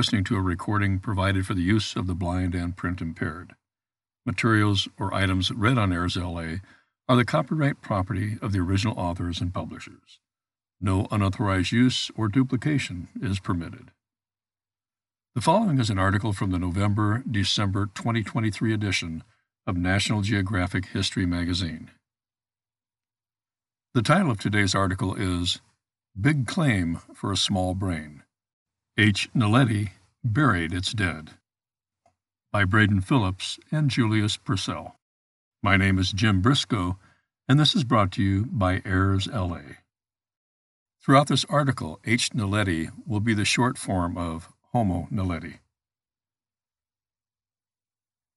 Listening to a recording provided for the use of the blind and print impaired. Materials or items read on Airs LA are the copyright property of the original authors and publishers. No unauthorized use or duplication is permitted. The following is an article from the November December 2023 edition of National Geographic History magazine. The title of today's article is Big Claim for a Small Brain. H. Naledi Buried Its Dead by Braden Phillips and Julius Purcell. My name is Jim Briscoe, and this is brought to you by Airs LA. Throughout this article, H. Naledi will be the short form of Homo naledi.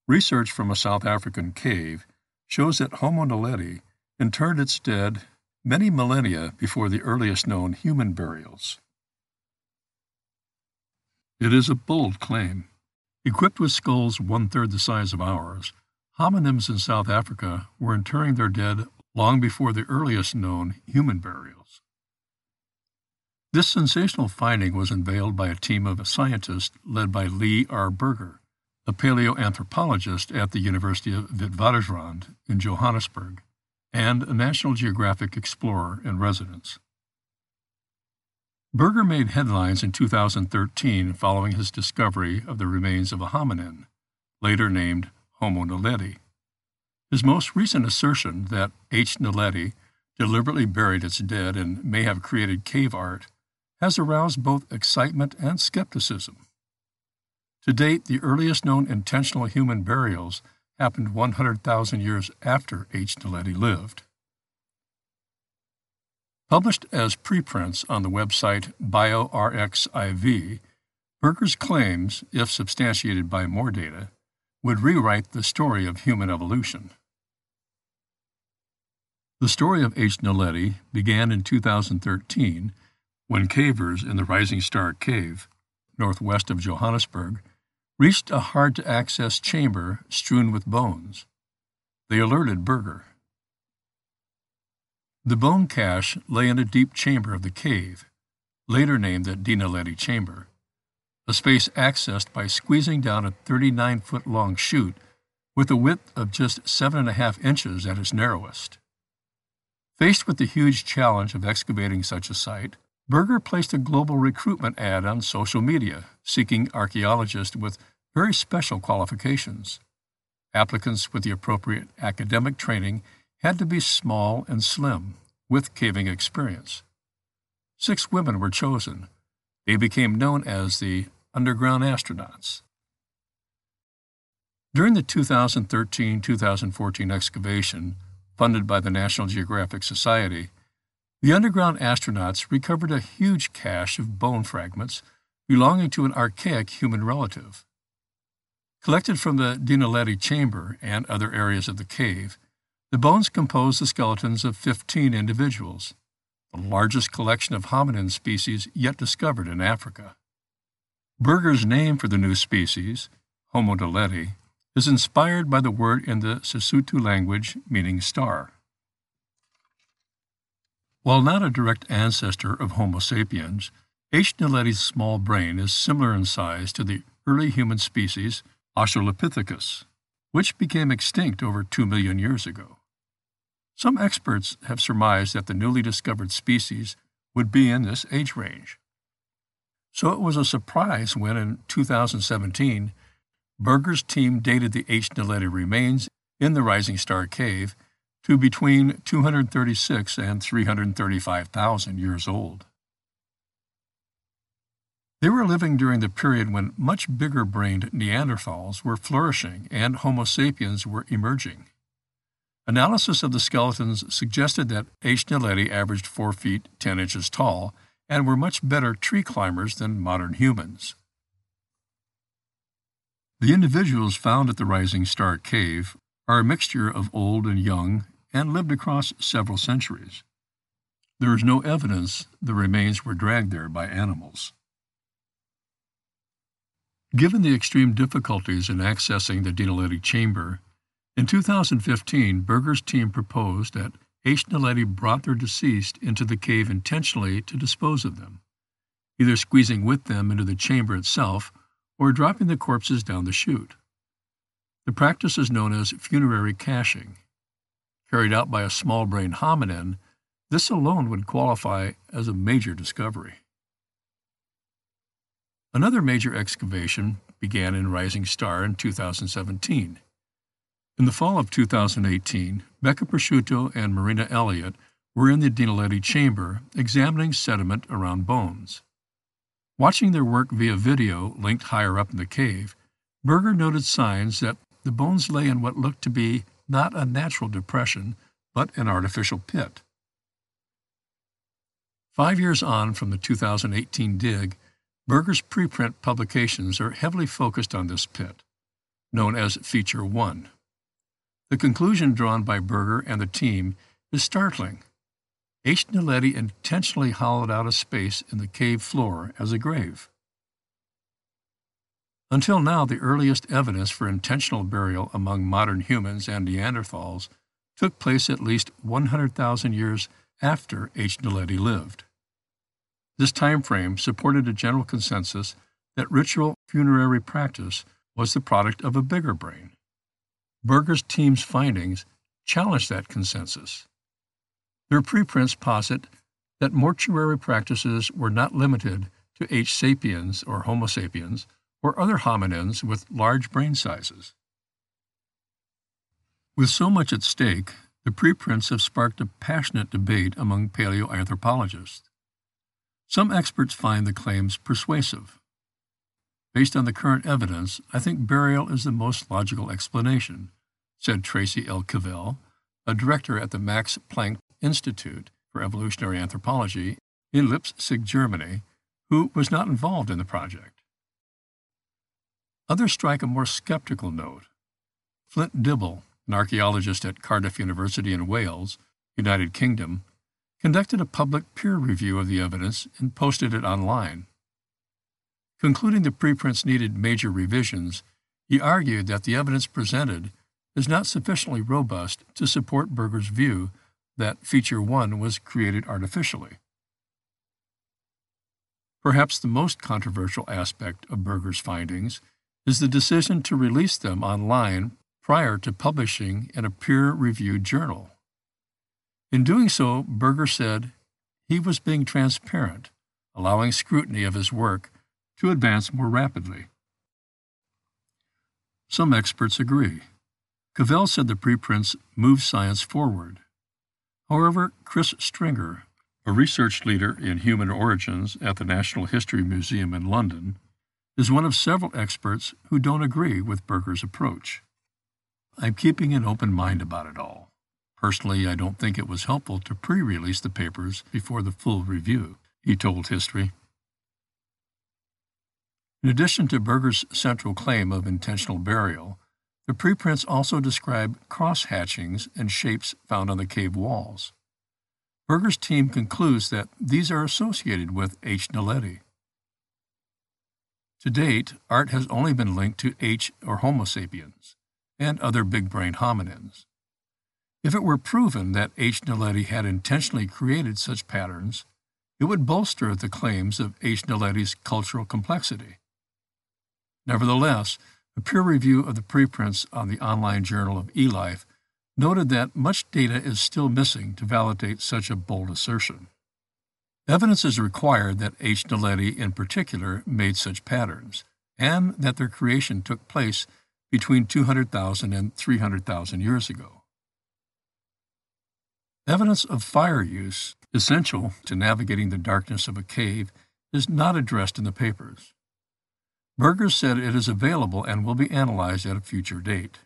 Research from a South African cave shows that Homo naledi interred its dead many millennia before the earliest known human burials. It is a bold claim. Equipped with skulls one third the size of ours, hominins in South Africa were interring their dead long before the earliest known human burials. This sensational finding was unveiled by a team of scientists led by Lee R. Berger, a paleoanthropologist at the University of Witwatersrand in Johannesburg, and a National Geographic explorer in residence. Berger made headlines in 2013 following his discovery of the remains of a hominin, later named Homo naledi. His most recent assertion that H. naledi deliberately buried its dead and may have created cave art has aroused both excitement and skepticism. To date, the earliest known intentional human burials happened 100,000 years after H. naledi lived. Published as preprints on the website BioRxiv, Berger's claims, if substantiated by more data, would rewrite the story of human evolution. The story of H. naledi began in 2013 when cavers in the Rising Star Cave, northwest of Johannesburg, reached a hard to access chamber strewn with bones. They alerted Berger. The bone cache lay in a deep chamber of the cave, later named the Dinaledi Chamber, a space accessed by squeezing down a 39 foot long chute with a width of just 7.5 inches at its narrowest. Faced with the huge challenge of excavating such a site, Berger placed a global recruitment ad on social media seeking archaeologists with very special qualifications. Applicants with the appropriate academic training had to be small and slim, with caving experience. Six women were chosen. They became known as the Underground Astronauts. During the 2013 2014 excavation, funded by the National Geographic Society, the underground astronauts recovered a huge cache of bone fragments belonging to an archaic human relative. Collected from the Dinaledi chamber and other areas of the cave, the bones compose the skeletons of 15 individuals, the largest collection of hominin species yet discovered in Africa. Berger's name for the new species, Homo naledi, is inspired by the word in the Sesotho language meaning star. While not a direct ancestor of Homo sapiens, H. naledi's small brain is similar in size to the early human species Australopithecus, which became extinct over 2 million years ago. Some experts have surmised that the newly discovered species would be in this age range. So it was a surprise when, in 2017, Berger's team dated the H. naledi remains in the Rising Star Cave to between 236 and 335,000 years old. They were living during the period when much bigger brained Neanderthals were flourishing and Homo sapiens were emerging. Analysis of the skeletons suggested that H. naledi averaged 4 feet 10 inches tall and were much better tree climbers than modern humans. The individuals found at the Rising Star Cave are a mixture of old and young and lived across several centuries. There is no evidence the remains were dragged there by animals. Given the extreme difficulties in accessing the Dinaledi chamber, in 2015, Berger's team proposed that H. naledi brought their deceased into the cave intentionally to dispose of them. either squeezing with them into the chamber itself or dropping the corpses down the chute. The practice is known as funerary caching. Carried out by a small brain hominin, this alone would qualify as a major discovery. Another major excavation began in Rising Star in 2017. In the fall of 2018, Becca Peixotto and Marina Elliott were in the Dinaledi chamber examining sediment around bones. Watching their work via video linked higher up in the cave, Berger noted signs that the bones lay in what looked to be not a natural depression, but an artificial pit. Five years on from the 2018 dig, Berger's preprint publications are heavily focused on this pit, known as Feature 1. The conclusion drawn by Berger and the team is startling. H. Naledi intentionally hollowed out a space in the cave floor as a grave. Until now, the earliest evidence for intentional burial among modern humans and Neanderthals took place at least 100,000 years after H. Naledi lived. This time frame supported a general consensus that ritual funerary practice was the product of a bigger brain. Berger's team's findings challenge that consensus. Their preprints posit that mortuary practices were not limited to H. sapiens or Homo sapiens or other hominins with large brain sizes. With so much at stake, the preprints have sparked a passionate debate among paleoanthropologists. Some experts find the claims persuasive. Based on the current evidence, I think burial is the most logical explanation, said Tracy L. Kivell, a director at the Max Planck Institute for Evolutionary Anthropology in Leipzig, Germany, who was not involved in the project. Others strike a more skeptical note. Flint Dibble, an archaeologist at Cardiff University in Wales, United Kingdom, conducted a public peer review of the evidence and posted it online. Concluding the preprints needed major revisions, he argued that the evidence presented is not sufficiently robust to support Berger's view that Feature 1 was created artificially. Perhaps the most controversial aspect of Berger's findings is the decision to release them online prior to publishing in a peer reviewed journal. In doing so, Berger said he was being transparent, allowing scrutiny of his work to advance more rapidly. Some experts agree. Kivell said the preprints move science forward, However, Chris Stringer, a research leader in human origins at the National History Museum in London, is one of several experts who don't agree with Berger's approach. I'm keeping an open mind about it all. Personally, I don't think it was helpful to pre release the papers before the full review, he told History. In addition to Berger's central claim of intentional burial, the preprints also describe cross hatchings and shapes found on the cave walls. Berger's team concludes that these are associated with H. naledi. To date, art has only been linked to H. or Homo sapiens and other big brain hominins. If it were proven that H. naledi had intentionally created such patterns, it would bolster the claims of H. naledi's cultural complexity. Nevertheless, a peer review of the preprints on the online journal of eLife noted that much data is still missing to validate such a bold assertion. Evidence is required that H. naledi in particular made such patterns, and that their creation took place between 200,000 and 300,000 years ago. Evidence of fire use, essential to navigating the darkness of a cave, is not addressed in the papers. Berger said it is available and will be analyzed at a future date.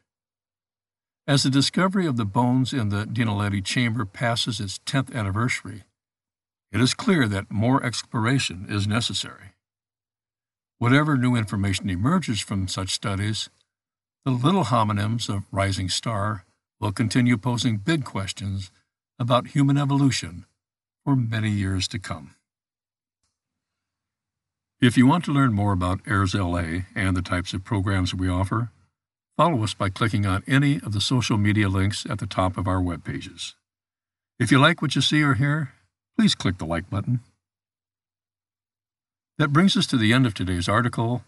As the discovery of the bones in the Dinaledi chamber passes its 10th anniversary, it is clear that more exploration is necessary. Whatever new information emerges from such studies, the little hominins of Rising Star will continue posing big questions about human evolution for many years to come. If you want to learn more about AIRS LA and the types of programs we offer, follow us by clicking on any of the social media links at the top of our web pages. If you like what you see or hear, please click the like button. That brings us to the end of today's article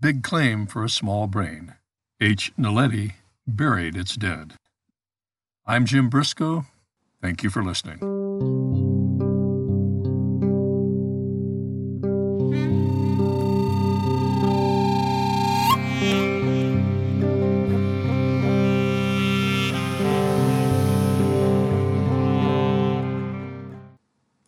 Big Claim for a Small Brain. H. Naledi buried its dead. I'm Jim Briscoe. Thank you for listening.